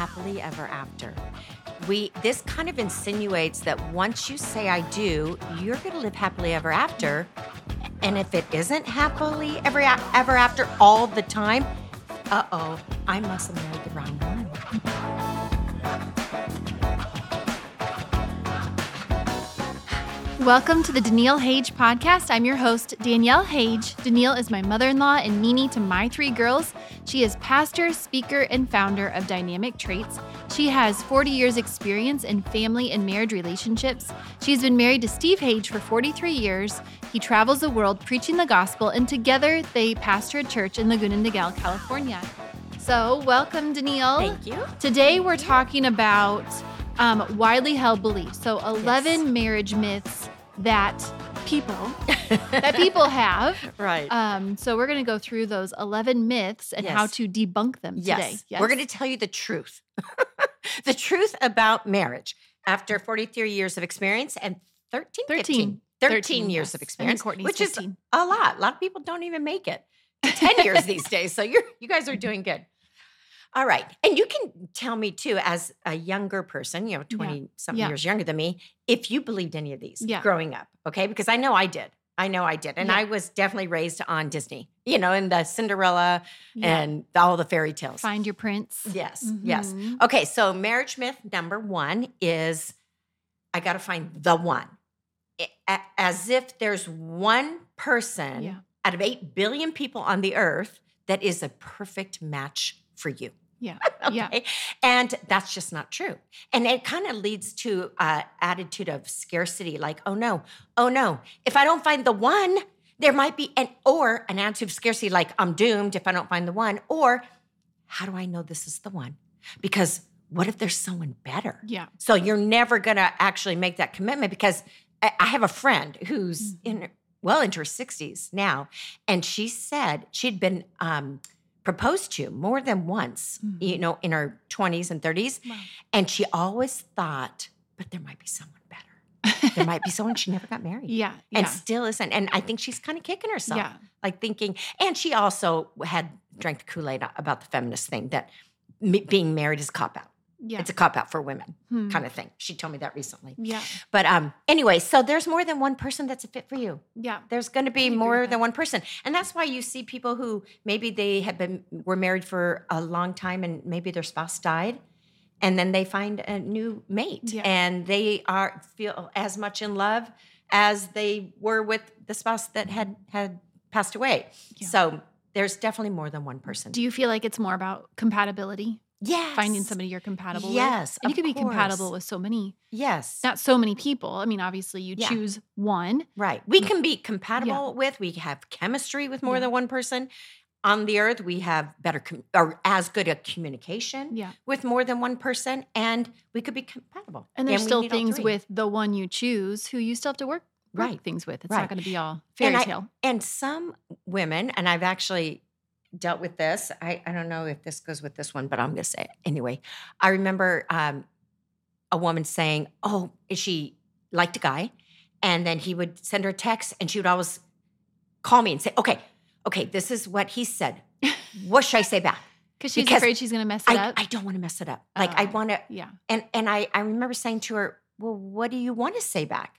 happily ever after. We this kind of insinuates that once you say I do, you're going to live happily ever after. And if it isn't happily ever ever after all the time, uh-oh, I must have married the wrong one. Welcome to the Daniele Hage podcast. I'm your host, Danielle Hage. Daniele is my mother in law and Nini to my three girls. She is pastor, speaker, and founder of Dynamic Traits. She has 40 years' experience in family and marriage relationships. She's been married to Steve Hage for 43 years. He travels the world preaching the gospel, and together they pastor a church in Laguna Niguel, California. So, welcome, Daniele. Thank you. Today we're talking about um, widely held beliefs. So 11 Yes. marriage myths that people that people have. Right. Um, so we're going to go through those 11 myths and how to debunk them today. Yes. We're going to tell you the truth. the truth about marriage after 43 years of experience and 13, 13. 15, 13, 13, years yes. of experience, Courtney's which 15. is a lot. A lot of people don't even make it to 10 years these days. So you're you guys are doing good. All right. And you can tell me too, as a younger person, you know, 20 something Yeah. years younger than me, if you believed any of these Yeah. growing up. Okay. Because I know I did. I know I did. And Yeah. I was definitely raised on Disney, you know, in the Cinderella Yeah. and all the fairy tales. Find your prince. Yes, yes. Mhm. Okay, so marriage myth number one is I got to find the one. As if there's one person Yeah. out of 8 billion people on the earth that is a perfect match for you. Yeah. Okay. Yeah. And that's just not true. And it kind of leads to an attitude of scarcity like, oh no, oh no, if I don't find the one, there might be an, or an attitude of scarcity like, I'm doomed if I don't find the one. Or how do I know this is the one? Because what if there's someone better? Yeah. So you're never going to actually make that commitment because I I have a friend who's Mm-hmm. in well into her 60s now, and she said she'd been um, proposed to more than once, you mm-hmm. know, in her 20s and 30s, Wow. and she always thought, but there might be someone better. There might be someone she never got married. Yeah. And yeah. still isn't. And I think she's kind of kicking herself, Yeah. like thinking. And she also had drank the Kool Aid about the feminist thing that being married is cop out. Yeah. It's a cop out for women, Hmm. kind of thing. She told me that recently. Yeah. But um, anyway, so there's more than one person that's a fit for you. Yeah. There's going to be more than one person, and that's why you see people who maybe they have been were married for a long time, and maybe their spouse died, and then they find a new mate, Yeah. and they are feel as much in love as they were with the spouse that had had passed away. Yeah. So there's definitely more than one person. Do you feel like it's more about compatibility? Yes, Finding somebody you're compatible with? Yes, And you can be compatible with so many, Yes, not so many people. I mean, obviously you Yeah. choose one. Right. We mm. can be compatible with, we have chemistry with more Yeah. than one person. On the earth, we have better com- or as good a communication Yeah. with more than one person, and we could be compatible. And there's we still things with the one you choose who you still have to work, Right. things with. It's Right. not going to be all fairy I- tale. And some women, and I've actually dealt with this. I, I don't know if this goes with this one, but I'm going to say it anyway. I remember um, a woman saying, "Oh, she liked a guy," and then he would send her a text, and she would always call me and say, "Okay, okay, this is what he said. What should I say back?" Because she's Because afraid she's going to mess it I, up. I don't want to mess it up. Like I Oh. want to, yeah. and and I I remember saying to her, "Well, what do you want to say back?"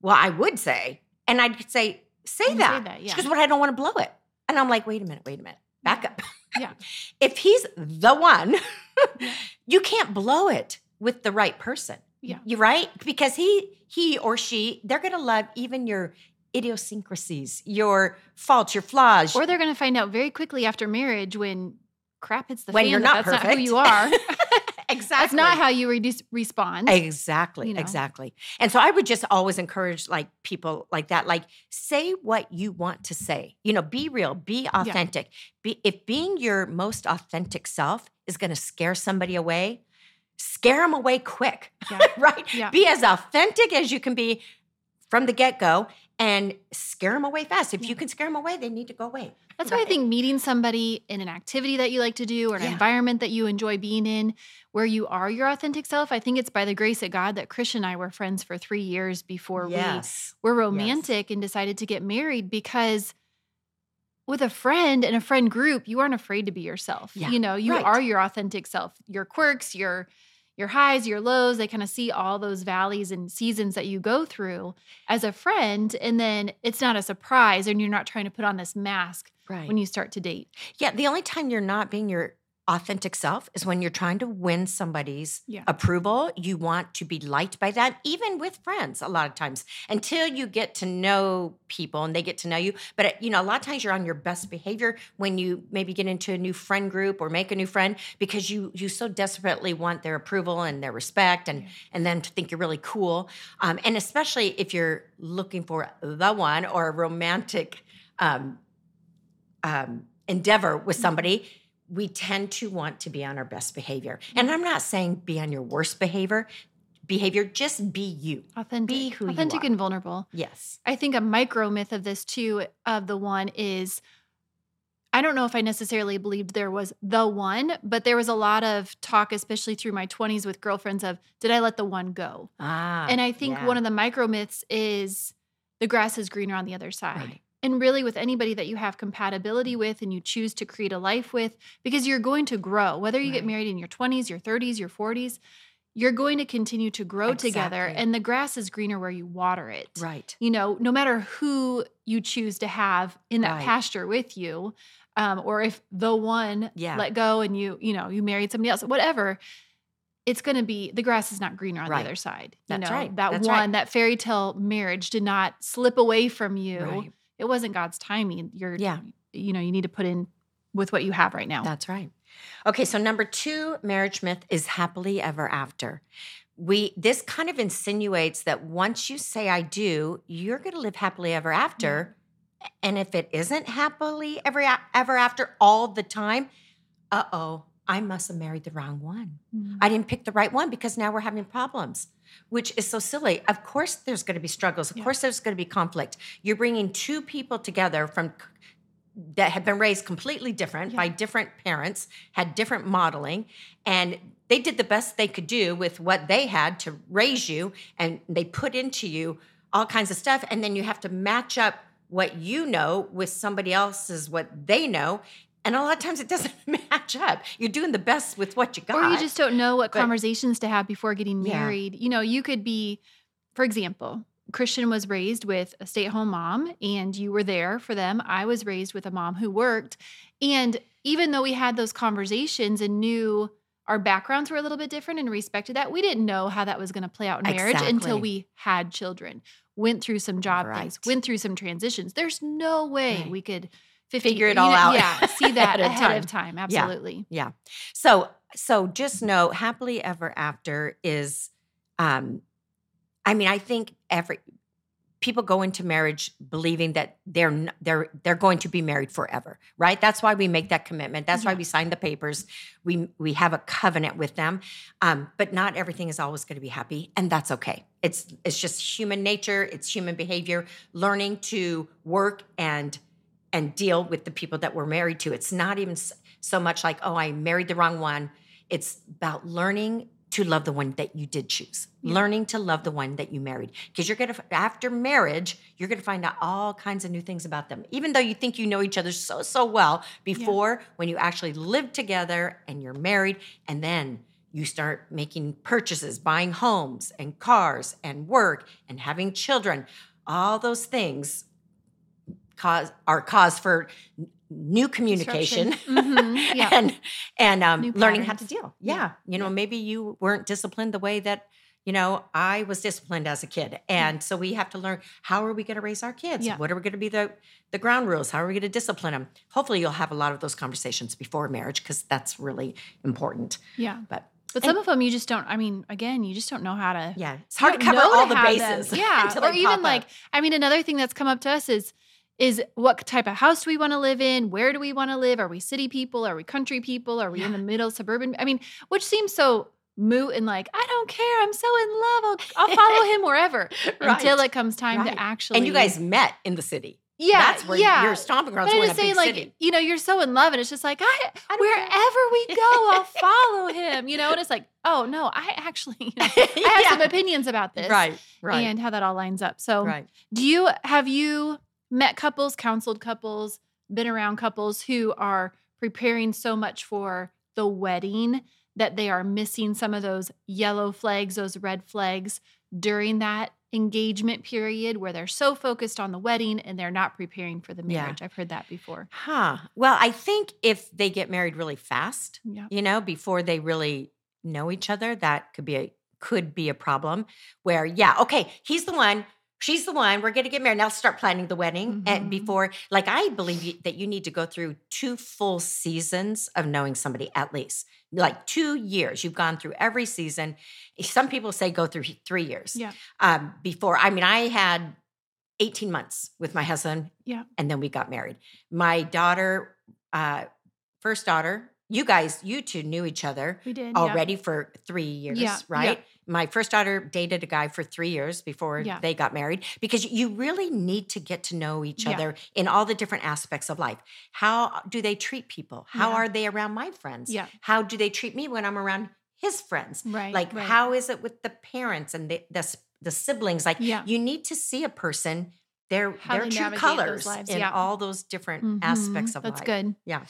Well, I would say, and I'd say, "Say You say that." that, She yeah. goes, "What? I don't want to blow it." And I'm like, "Wait a minute, wait a minute, back up." Yeah. if he's the one, Yeah. you can't blow it with the right person. Yeah. you right because he he or she they're gonna love even your idiosyncrasies, your faults, your flaws. Or they're going to find out very quickly after marriage when crap hits the When fan. you're not that's not who you are. exactly. That's not how you re- respond. Exactly, you know? exactly. And so I would just always encourage like people like that, like say what you want to say. You know, be real, be authentic. Be if being your most authentic self is going to scare somebody away, scare them away quick, Yeah. right? Yeah. Be as authentic as you can be from the get go, and scare them away fast. If Yeah. you can scare them away, they need to go away. That's why I think meeting somebody in an activity that you like to do or an Yeah. environment that you enjoy being in where you are your authentic self. I think it's by the grace of God that Chris and I were friends for three years before Yes. we were romantic and decided to get married because with a friend and a friend group, you aren't afraid to be yourself. Yeah, You know, you right. are your authentic self. Your quirks, your your highs, your lows, they kind of see all those valleys and seasons that you go through as a friend and then it's not a surprise and you're not trying to put on this mask Right. when you start to date. yeah. The only time you're not being your authentic self is when you're trying to win somebody's Yeah. approval. You want to be liked by them, even with friends, a lot of times, until you get to know people and they get to know you. But, you know, a lot of times you're on your best behavior when you maybe get into a new friend group or make a new friend because you you so desperately want their approval and their respect and and then to think you're really cool. Um, and especially if you're looking for the one or a romantic um, um, endeavor with somebody, we tend to want to be on our best behavior. And I'm not saying be on your worst behavior. Behavior, just be you. Authentic. Be who you authentic and vulnerable. Yes. I think a micro myth of this too, of the one is I don't know if I necessarily believed there was the one, but there was a lot of talk, especially through my 20s with girlfriends, of did I let the one go? Ah. and I think yeah. one of the micro myths is the grass is greener on the other side. Right. And really, with anybody that you have compatibility with and you choose to create a life with, because you're going to grow, whether you get married in your 20s, your 30s, your 40s, you're going to continue to grow together. And the grass is greener where you water it Right. you know, no matter who you choose to have in that Right. pasture with you, um, or if the one Yeah. let go and you, you know, you married somebody else, whatever, it's going to be the grass is not greener on Right. the other side. That's you know, right. that That's one, right. that fairy tale marriage did not slip away from you. Right. It wasn't God's timing. You're, Yeah. you know, you need to put in with what you have right now. That's right. Okay, so number two marriage myth is happily ever after. We this kind of insinuates that once you say I do, you're going to live happily ever after. And if it isn't happily ever ever after all the time, uh oh, I must have married the wrong one. Mhm. I didn't pick the right one because now we're having problems, which is so silly. Of course, there's going to be struggles. Of Yeah. course, there's going to be conflict. You're bringing two people together from that have been raised completely different Yeah. by different parents, had different modeling, and they did the best they could do with what they had to raise you, and they put into you all kinds of stuff, and then you have to match up what you know with somebody else's what they know. And a lot of times it doesn't match up. You're doing the best with what you got. Or you just don't know what But- conversations to have before getting Yeah. married. You know, you could be, for example, Christian was raised with a stay at home mom and you were there for them. I was raised with a mom who worked. And even though we had those conversations and knew our backgrounds were a little bit different and respected that, we didn't know how that was going to play out in marriage until we had children, went through some job things, went through some transitions. There's no way Right. we could 50, Figure it all out Yeah, see that ahead of ahead of time. Absolutely. Yeah. So so just know happily ever after is um I mean I think every people go into marriage believing that they're they're they're going to be married forever, right? That's why we make that commitment. That's why we sign the papers. We we have a covenant with them. Um, but not everything is always going to be happy, and that's okay. It's it's just human nature. It's human behavior. Learning to work and and deal with the people that we're married to. It's not even so much like, oh, I married the wrong one. It's about learning to love the one that you did choose, Yeah. learning to love the one that you married. Because you're going to, after marriage, you're going to find out all kinds of new things about them. Even though you think you know each other so, so well before, when you actually live together and you're married, and then you start making purchases, buying homes and cars and work and having children, all those things cause are cause for new communication Mhm, yeah. and and um, learning how to deal. Yeah, Yeah, you know, maybe you weren't disciplined the way that you know I was disciplined as a kid, and so we have to learn how are we going to raise our kids? Yeah. What are we going to be the the ground rules? How are we going to discipline them? Hopefully, you'll have a lot of those conversations before marriage because that's really important. Yeah. But But some of them you just don't, I mean, again, you just don't know how to. yeah, it's hard to cover all the have them. bases. Yeah. or even like. I mean, another thing that's come up to us is, is what type of house do we want to live in? Where do we want to live? Are we city people? Are we country people? Are we in the middle suburban? I mean, which seems so moot and like, I don't care. I'm so in love. I'll, I'll follow him wherever right. until it comes time Right. to actually. and you guys met in the city. yeah, that's where yeah. your stomping grounds But were I'm in a just saying, like, city. you know, you're so in love, and it's just like, I, I don't care. wherever we go, I'll follow him, you know? And it's like, oh, no, I actually, you know, I have some opinions about this. Right, right, And how that all lines up. So, right. do you, have you met couples, counseled couples, been around couples who are preparing so much for the wedding that they are missing some of those yellow flags, those red flags during that engagement period where they're so focused on the wedding and they're not preparing for the Yeah. marriage. I've heard that before. Huh. Well, I think if they get married really fast, Yeah. you know, before they really know each other, that could be a could be a problem. Where, yeah, okay, he's the one, she's the one. We're going to get married. Now start planning the wedding. And Mhm. before, like, I believe you, that you need to go through two full seasons of knowing somebody at least, like two years. You've gone through every season. Some people say go through three years. Yeah. Um, before, I mean, I had 18 months with my husband. Yeah. And then we got married. My daughter, uh, first daughter, you guys, you two knew each other We did. yeah. already for three years, Yeah, yeah. right? My first daughter dated a guy for three years before Yeah. they got married because you really need to get to know each Yeah. other in all the different aspects of life. How do they treat people? How Yeah. are they around my friends? Yeah. How do they treat me when I'm around his friends? Right. Like, right. how is it with the parents and the, the, the siblings? Like, Yeah. you need to see a person, their, How their true colors in yeah. all those different aspects Mhm. of That's life. That's good. Yeah.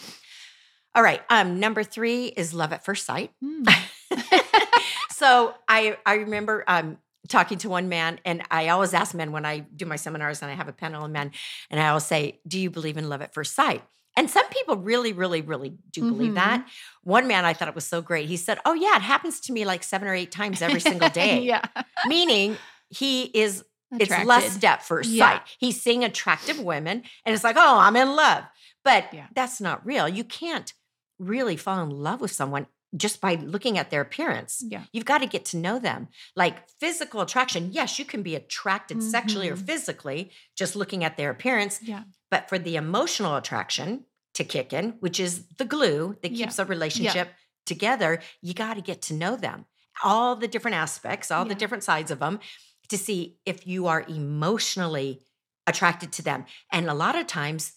All right. Um, number three is love at first sight. Mm. so I I remember um talking to one man, and I always ask men when I do my seminars and I have a panel of men, and I always say, "Do you believe in love at first sight?" And some people really, really, really do believe Mhm. that. One man I thought it was so great. He said, "Oh yeah, it happens to me like seven or eight times every single day." yeah. Meaning he is it's Attracted. lust at first Yeah. sight. He's seeing attractive women and it's like, oh, I'm in love. But Yeah. that's not real. You can't really fall in love with someone just by looking at their appearance. Yeah. You've got to get to know them. Like physical attraction, yes, you can be attracted sexually or Mhm. physically just looking at their appearance. Yeah. But for the emotional attraction to kick in, which is the glue that Yeah. keeps a relationship together, you got to get to know them. All the different aspects, all the different sides of them to see if you are emotionally attracted to them. And a lot of times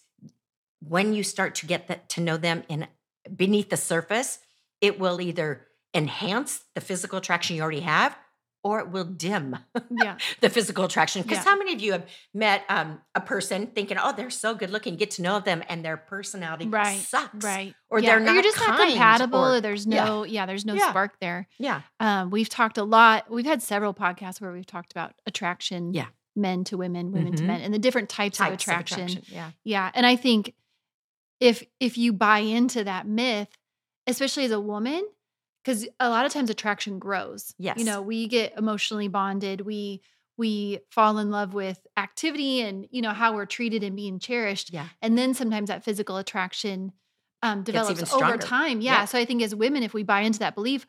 when you start to get that, to know them in beneath the surface, it will either enhance the physical attraction you already have or it will dim Yeah. the physical attraction. Because Yeah. how many of you have met um, a person thinking, oh, they're so good looking, get to know them, and their personality Right. sucks. Right. Or Yeah, they're not you're just not compatible or- or, there's no yeah, there's no spark there. Yeah. Um, we've talked a lot. We've had several podcasts where we've talked about attraction, Yeah. men to women, women to Mhm. men, and the different types, Types of, attraction. Yeah. Yeah, and I think if if you buy into that myth, especially as a woman, because a lot of times attraction grows. Yes. you know, we get emotionally bonded. We we fall in love with activity and you know how we're treated and being cherished, Yeah. and then sometimes that physical attraction um, develops over time. Yeah. Yeah. So I think as women, if we buy into that belief,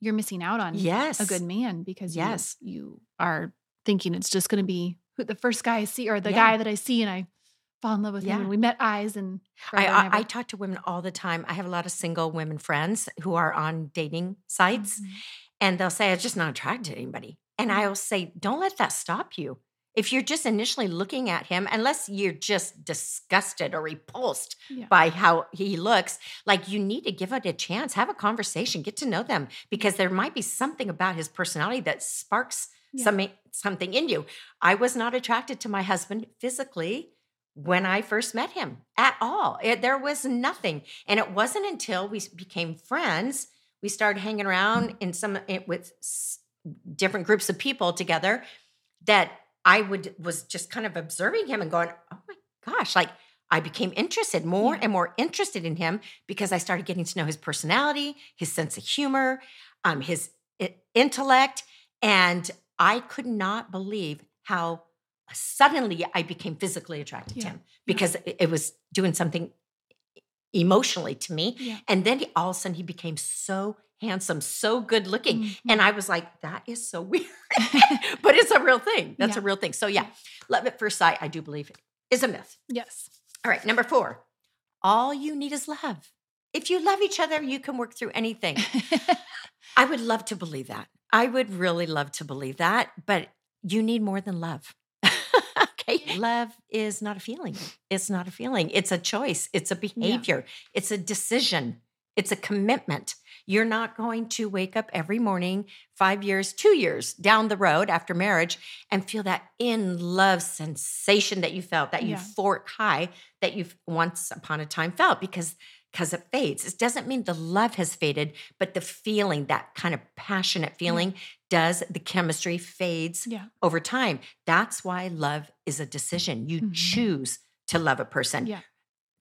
you're missing out on Yes. a good man because you- Yes. you, are thinking it's just going to be who the first guy I see or the Yeah. guy that I see and I fall in love with Yeah. him and we met eyes and I, I. I talk to women all the time. I have a lot of single women friends who are on dating sites, Mhm. and they'll say, I'm just not attracted to anybody. And I will say, don't let that stop you. If you're just initially looking at him, unless you're just disgusted or repulsed Yeah. by how he looks, like you need to give it a chance, have a conversation, get to know them, because there might be something about his personality that sparks Yeah. some, something in you. I was not attracted to my husband physically when I first met him at all. It, there was nothing. And it wasn't until we became friends, we started hanging around in some with different groups of people together that I would was just kind of observing him and going, "Oh my gosh, like I became interested more Yeah. and more interested in him because I started getting to know his personality, his sense of humor, um, his i- intellect, and I could not believe how suddenly I became physically attracted Yeah. to him because it, it was doing something emotionally to me. Yeah. And then he, all of a sudden he became so handsome, so good looking. Mhm. And I was like, that is so weird. but it's a real thing. That's a real thing. So yeah, love at first sight, I do believe is a myth. yes. All right, number four. All you need is love. If you love each other, you can work through anything. I would love to believe that. I would really love to believe that, but you need more than love. okay. Love is not a feeling. It's not a feeling. It's a choice. It's a behavior. It's a decision. It's a commitment. You're not going to wake up every morning, five years, two years down the road after marriage, and feel that in love sensation that you felt, that Yeah. euphoric high that you've once upon a time felt, because because it fades. It doesn't mean the love has faded, but the feeling, that kind of passionate feeling, does the chemistry fades Yeah. over time. That's why love is a decision. You Mhm. choose to love a person Yeah.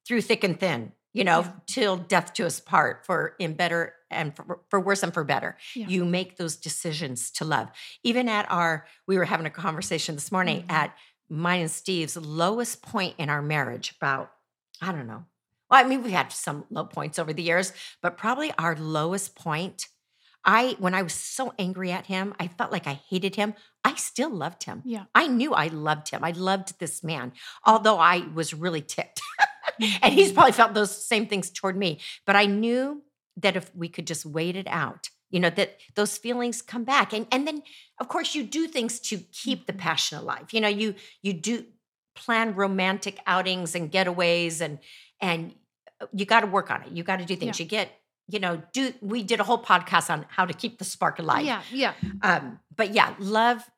through thick and thin, you know, Yeah. till death to us part, for in better and for, for worse and for better. You make those decisions to love. Even at our, we were having a conversation this morning Mhm. at mine and Steve's lowest point in our marriage, about, I don't know. Well, I mean, we had some low points over the years, but probably our lowest point. I, when I was so angry at him, I felt like I hated him. I still loved him. Yeah. I knew I loved him. I loved this man, although I was really ticked. and he's probably felt those same things toward me. But I knew that if we could just wait it out, you know, that those feelings come back. And and then of course you do things to keep the Mhm. passion alive. You know, you you do plan romantic outings and getaways and and you got to work on it. You got to do things. You get you know, do we did a whole podcast on how to keep the spark alive. Yeah. Yeah. Um, but yeah, love,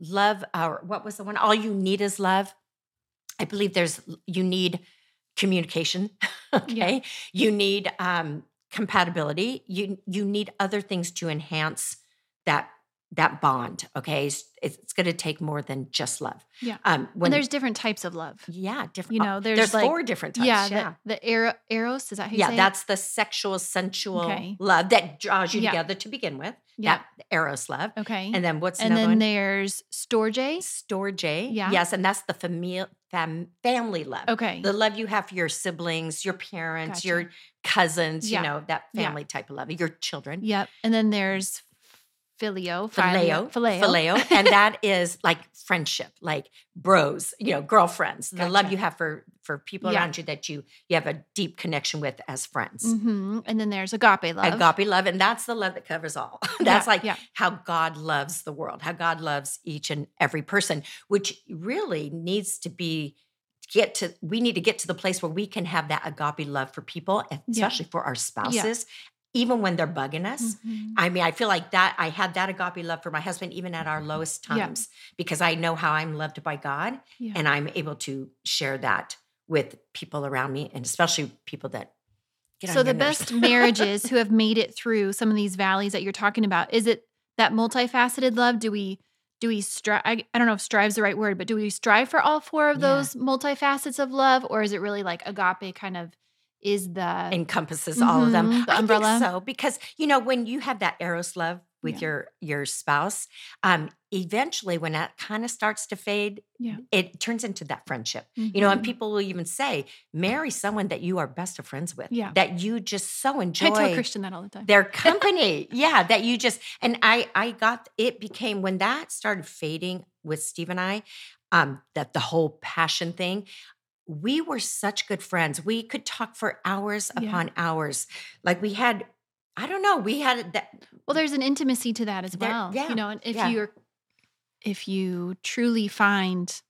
love our what was the one? All you need is love. I believe there's you need communication. Okay. You need um compatibility. You you need other things to enhance that that bond. Okay. It's, it's gonna take more than just love. Yeah. Um when and there's different types of love. yeah, different You know, there's, there's like four different types. yeah, Yeah. the the ero- eros is that how you yeah, say it? that's the sexual, sensual Okay. love that draws you Yeah. together to begin with. yeah. That eros love. Okay. And then what's and then one? there's storge. Storge. Yeah. Yes, and that's the family fam, family love. Okay. The love you have for your siblings, your parents, Gotcha. your cousins, Yeah. you know, that family type of love, your children. Yep. And then there's phileo. phileo, filio, phileo, and that is like friendship, like bros, you know, girlfriends. The love you have for for people Yeah. around you that you you have a deep connection with as friends. hmm And then there's agape love. Agape love, and that's the love that covers all. that's Yeah, like yeah. how God loves the world, how God loves each and every person, which really needs to be get to we need to get to the place where we can have that agape love for people, especially for our spouses, even when they're bugging us. Mhm. I mean, I feel like that I had that agape love for my husband even at our lowest Yeah. times because I know how I'm loved by God Yeah. and I'm able to share that with people around me and especially people that get so the best marriages who have made it through some of these valleys that you're talking about is it that multifaceted love do we do we strive I, I don't know if strive's the right word but do we strive for all four of Yeah. those multifacets of love or is it really like agape kind of is the encompasses all of them. Mhm, the I umbrella. think so because you know when you have that eros love with Yeah. your your spouse, um, eventually when that kind of starts to fade, Yeah. it turns into that friendship. You know, and Mhm. people will even say, marry someone that you are best of friends with, Yeah. that you just so enjoy I tell Christian that all the time. their company. yeah, that you just and I I got it became when that started fading with Steve and I, um, that the whole passion thing. We were such good friends. We could talk for hours Yeah. upon hours. Like we had, I don't know, we had that. Well, there's an intimacy to that as There- well. yeah, You know, and if yeah. you're if you truly find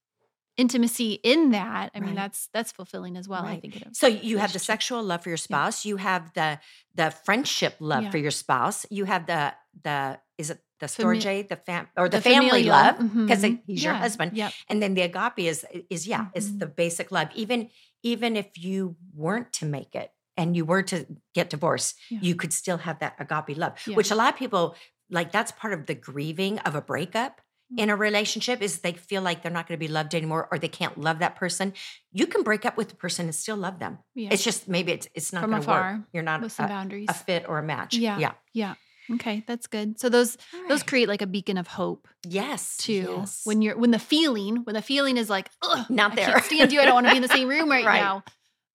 intimacy in that, I mean Right. that's that's fulfilling as well. I think. So you have the sexual love for your spouse. You have the the friendship love Yeah. for your spouse. You have the the is it the storge, the fam or the, The family familial, love because mhm, he's your husband. Yep. and then the agape is is yeah is Mhm. the basic love even even if you weren't to make it and you were to get divorced Yeah. you could still have that agape love Yeah. which a lot of people like that's part of the grieving of a breakup Mm. in a relationship is they feel like they're not going to be loved anymore or they can't love that person you can break up with the person and still love them Yeah. it's just maybe it's it's not going to work you're not with some a, boundaries. a fit or a match Yeah. yeah yeah. Okay, that's good. So those those create like a beacon of hope yes too. yes. When you're when the feeling when the feeling is like, Ugh, Not I there." can't stand you. I don't want to be in the same room right, Right. now.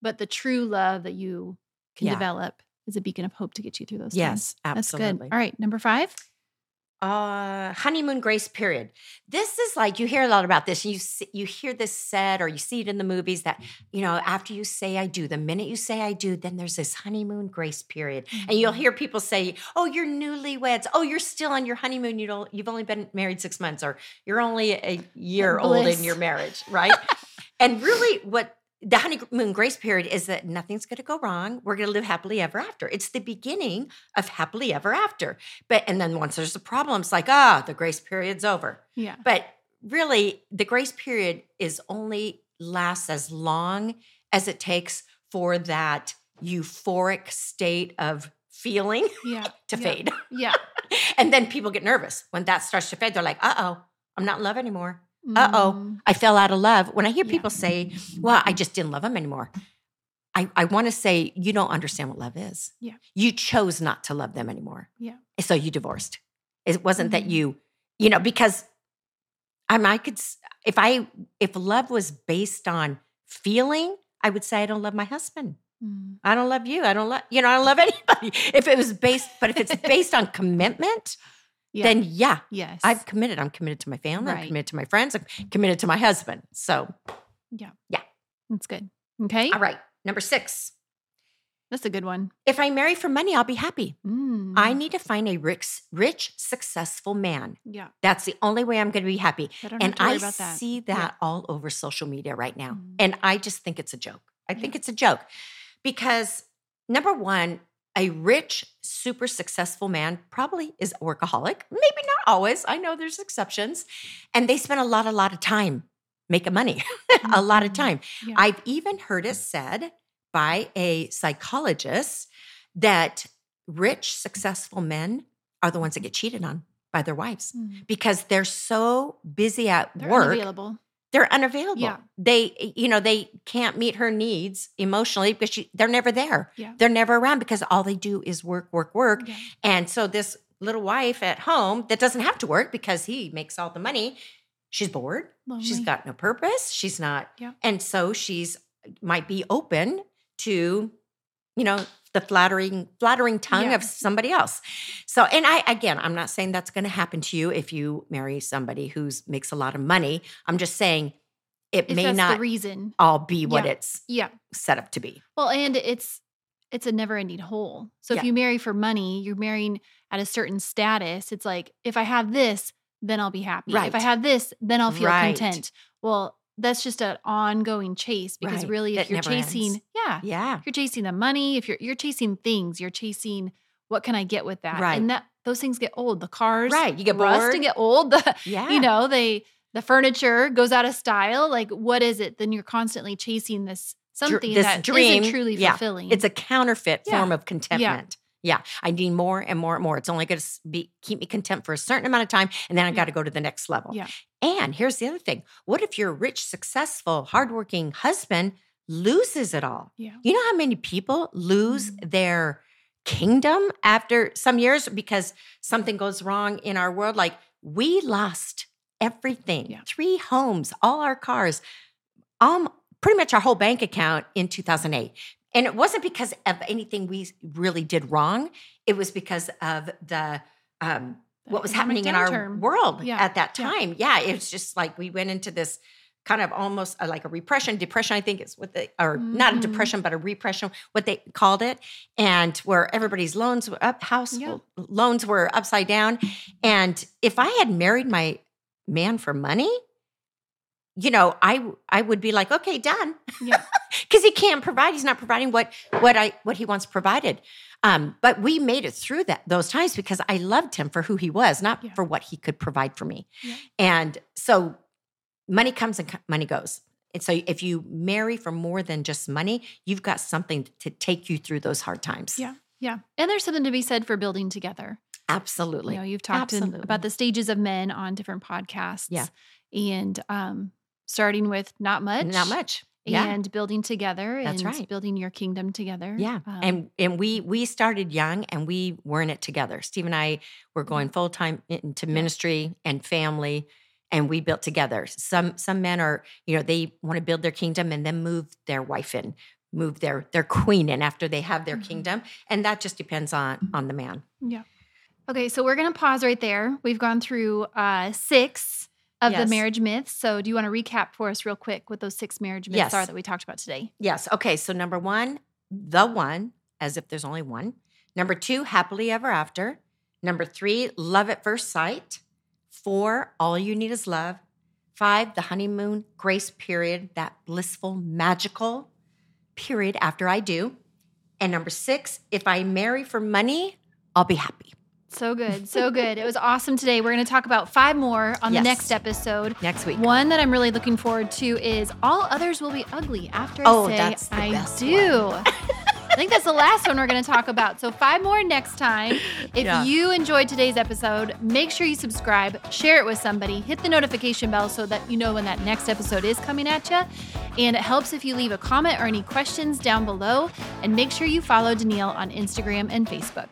But the true love that you can Yeah. develop is a beacon of hope to get you through those. yes things. that's good. All right, number five. Uh honeymoon grace period. This is like you hear a lot about this you see, you hear this said or you see it in the movies that you know after you say i do the minute you say i do then there's this honeymoon grace period. And you'll Mhm. hear people say oh you're newlyweds. Oh you're still on your honeymoon. You don't you've only been married six months or you're only a year old in your marriage right? And really what the honeymoon grace period is that nothing's going to go wrong. We're going to live happily ever after. It's the beginning of happily ever after. But and then once there's a problem, it's like ah, the grace period's over. Yeah. But really, the grace period is only lasts as long as it takes for that euphoric state of feeling Yeah. to yeah. fade. Yeah. And then people get nervous when that starts to fade. They're like, uh oh, I'm not in love anymore. Uh oh. I fell out of love. When I hear Yeah. people say, well, I just didn't love him anymore, I, I want to say, you don't understand what love is. Yeah. You chose not to love them anymore. Yeah. So you divorced. It wasn't that Mhm. you, you know, because I mean, I could, if I, if love was based on feeling, I would say, I don't love my husband. Mm. I don't love you. I don't love, you know, I don't love anybody. If it was based, but if it's based on commitment, Yeah. then yeah, yes. I've committed. I'm committed to my family. I'm committed to my friends. I'm committed to my husband. So, yeah, yeah, That's good. Okay. all right. Number six. That's a good one. If I marry for money, I'll be happy. Mm. I need to find a rich, rich, successful man. yeah. That's the only way I'm going to be happy. I don't And I that. see that all over social media right now. Mhm. And I just think it's a joke. I Yeah. think it's a joke because number one, a rich, super successful man probably is a workaholic. Maybe not always. I know there's exceptions. And they spend a lot, a lot of time making money, a lot of Mhm. time. Yeah. I've even heard it said by a psychologist that rich, successful men are the ones that get cheated on by their wives Mm. because they're so busy at They're work unavailable. They're unavailable Yeah. they you know they can't meet her needs emotionally because she, they're never there Yeah. they're never around because all they do is work work work Yeah. and so this little wife at home that doesn't have to work because he makes all the money she's bored She's got no purpose she's not Yeah. and so she's might be open to you know the flattering flattering tongue Yeah. of somebody else so and i again i'm not saying that's going to happen to you if you marry somebody who's makes a lot of money i'm just saying it If may not the reason. all be what Yeah. it's Yeah. set up to be Well, and it's it's a never ending hole. So if you marry for money, you're marrying at a certain status. It's like if I have this, then I'll be happy. If I have this, then I'll feel Right. content. Well, that's just an ongoing chase because Right. really if That you're chasing, ends. yeah, yeah if you're chasing the money, if you're you're chasing things, you're chasing what can I get with that? Right. And that those things get old. The cars right you get rust bored and get old. The, yeah you know, they the furniture goes out of style. Like what is it? Then you're constantly chasing this something this that dream, not truly yeah, fulfilling. it's a counterfeit Yeah. form of contentment yeah i need more and more and more it's only going to be keep me content for a certain amount of time and then i got to go to the next level Yeah. and here's the other thing what if your rich successful hardworking husband loses it all yeah. you know how many people lose Mhm. their kingdom after some years because something goes wrong in our world like we lost everything Yeah. three homes all our cars um pretty much our whole bank account in 2008 and it wasn't because of anything we really did wrong. It was because of the um what was happening in our world Yeah, at that time. Yeah it was just like we went into this kind of almost uh, like a repression depression i think is what they or not a Mhm. depression but a repression what they called it and where everybody's loans were up house Yeah. loans were upside down. And if i had married my man for money you know i i would be like okay done Yeah. because he can't provide he's not providing what what i what he wants provided um but we made it through that those times because i loved him for who he was not Yeah. for what he could provide for me Yeah. and so money comes and money goes and so if you marry for more than just money you've got something to take you through those hard times Yeah. Yeah. And there's something to be said for building together. absolutely You know, you've talked in, about the stages of men on different podcasts. Yeah. And um starting with not much. not much yeah And building together That's and right. building your kingdom together. Yeah, Um, and and we we started young, and we were in it together. Steve and I were going full time into ministry and family, and we built together. Some some men are, you know, they want to build their kingdom and then move their wife in, move their their queen in after they have their Mhm. kingdom, and that just depends on on the man. Yeah. Okay, so we're going to pause right there. We've gone through uh, six of Yes. the marriage myths. So, do you want to recap for us real quick what those six marriage myths Yes. are that we talked about today? Yes. Okay. So number one, the one, as if there's only one. Number two, happily ever after. Number three, love at first sight. Four, all you need is love. Five, the honeymoon grace period, that blissful, magical period after I do. And number six, if I marry for money, I'll be happy. So good. So good. it was awesome today. We're going to talk about five more on Yes. the next episode. Next week. One that I'm really looking forward to is All Others Will Be Ugly After Oh, I Say I Do. I think that's the last one we're going to talk about. So, five more next time. If Yeah. you enjoyed today's episode, make sure you subscribe, share it with somebody, hit the notification bell so that you know when that next episode is coming at you. And it helps if you leave a comment or any questions down below. And make sure you follow Danielle on Instagram and Facebook.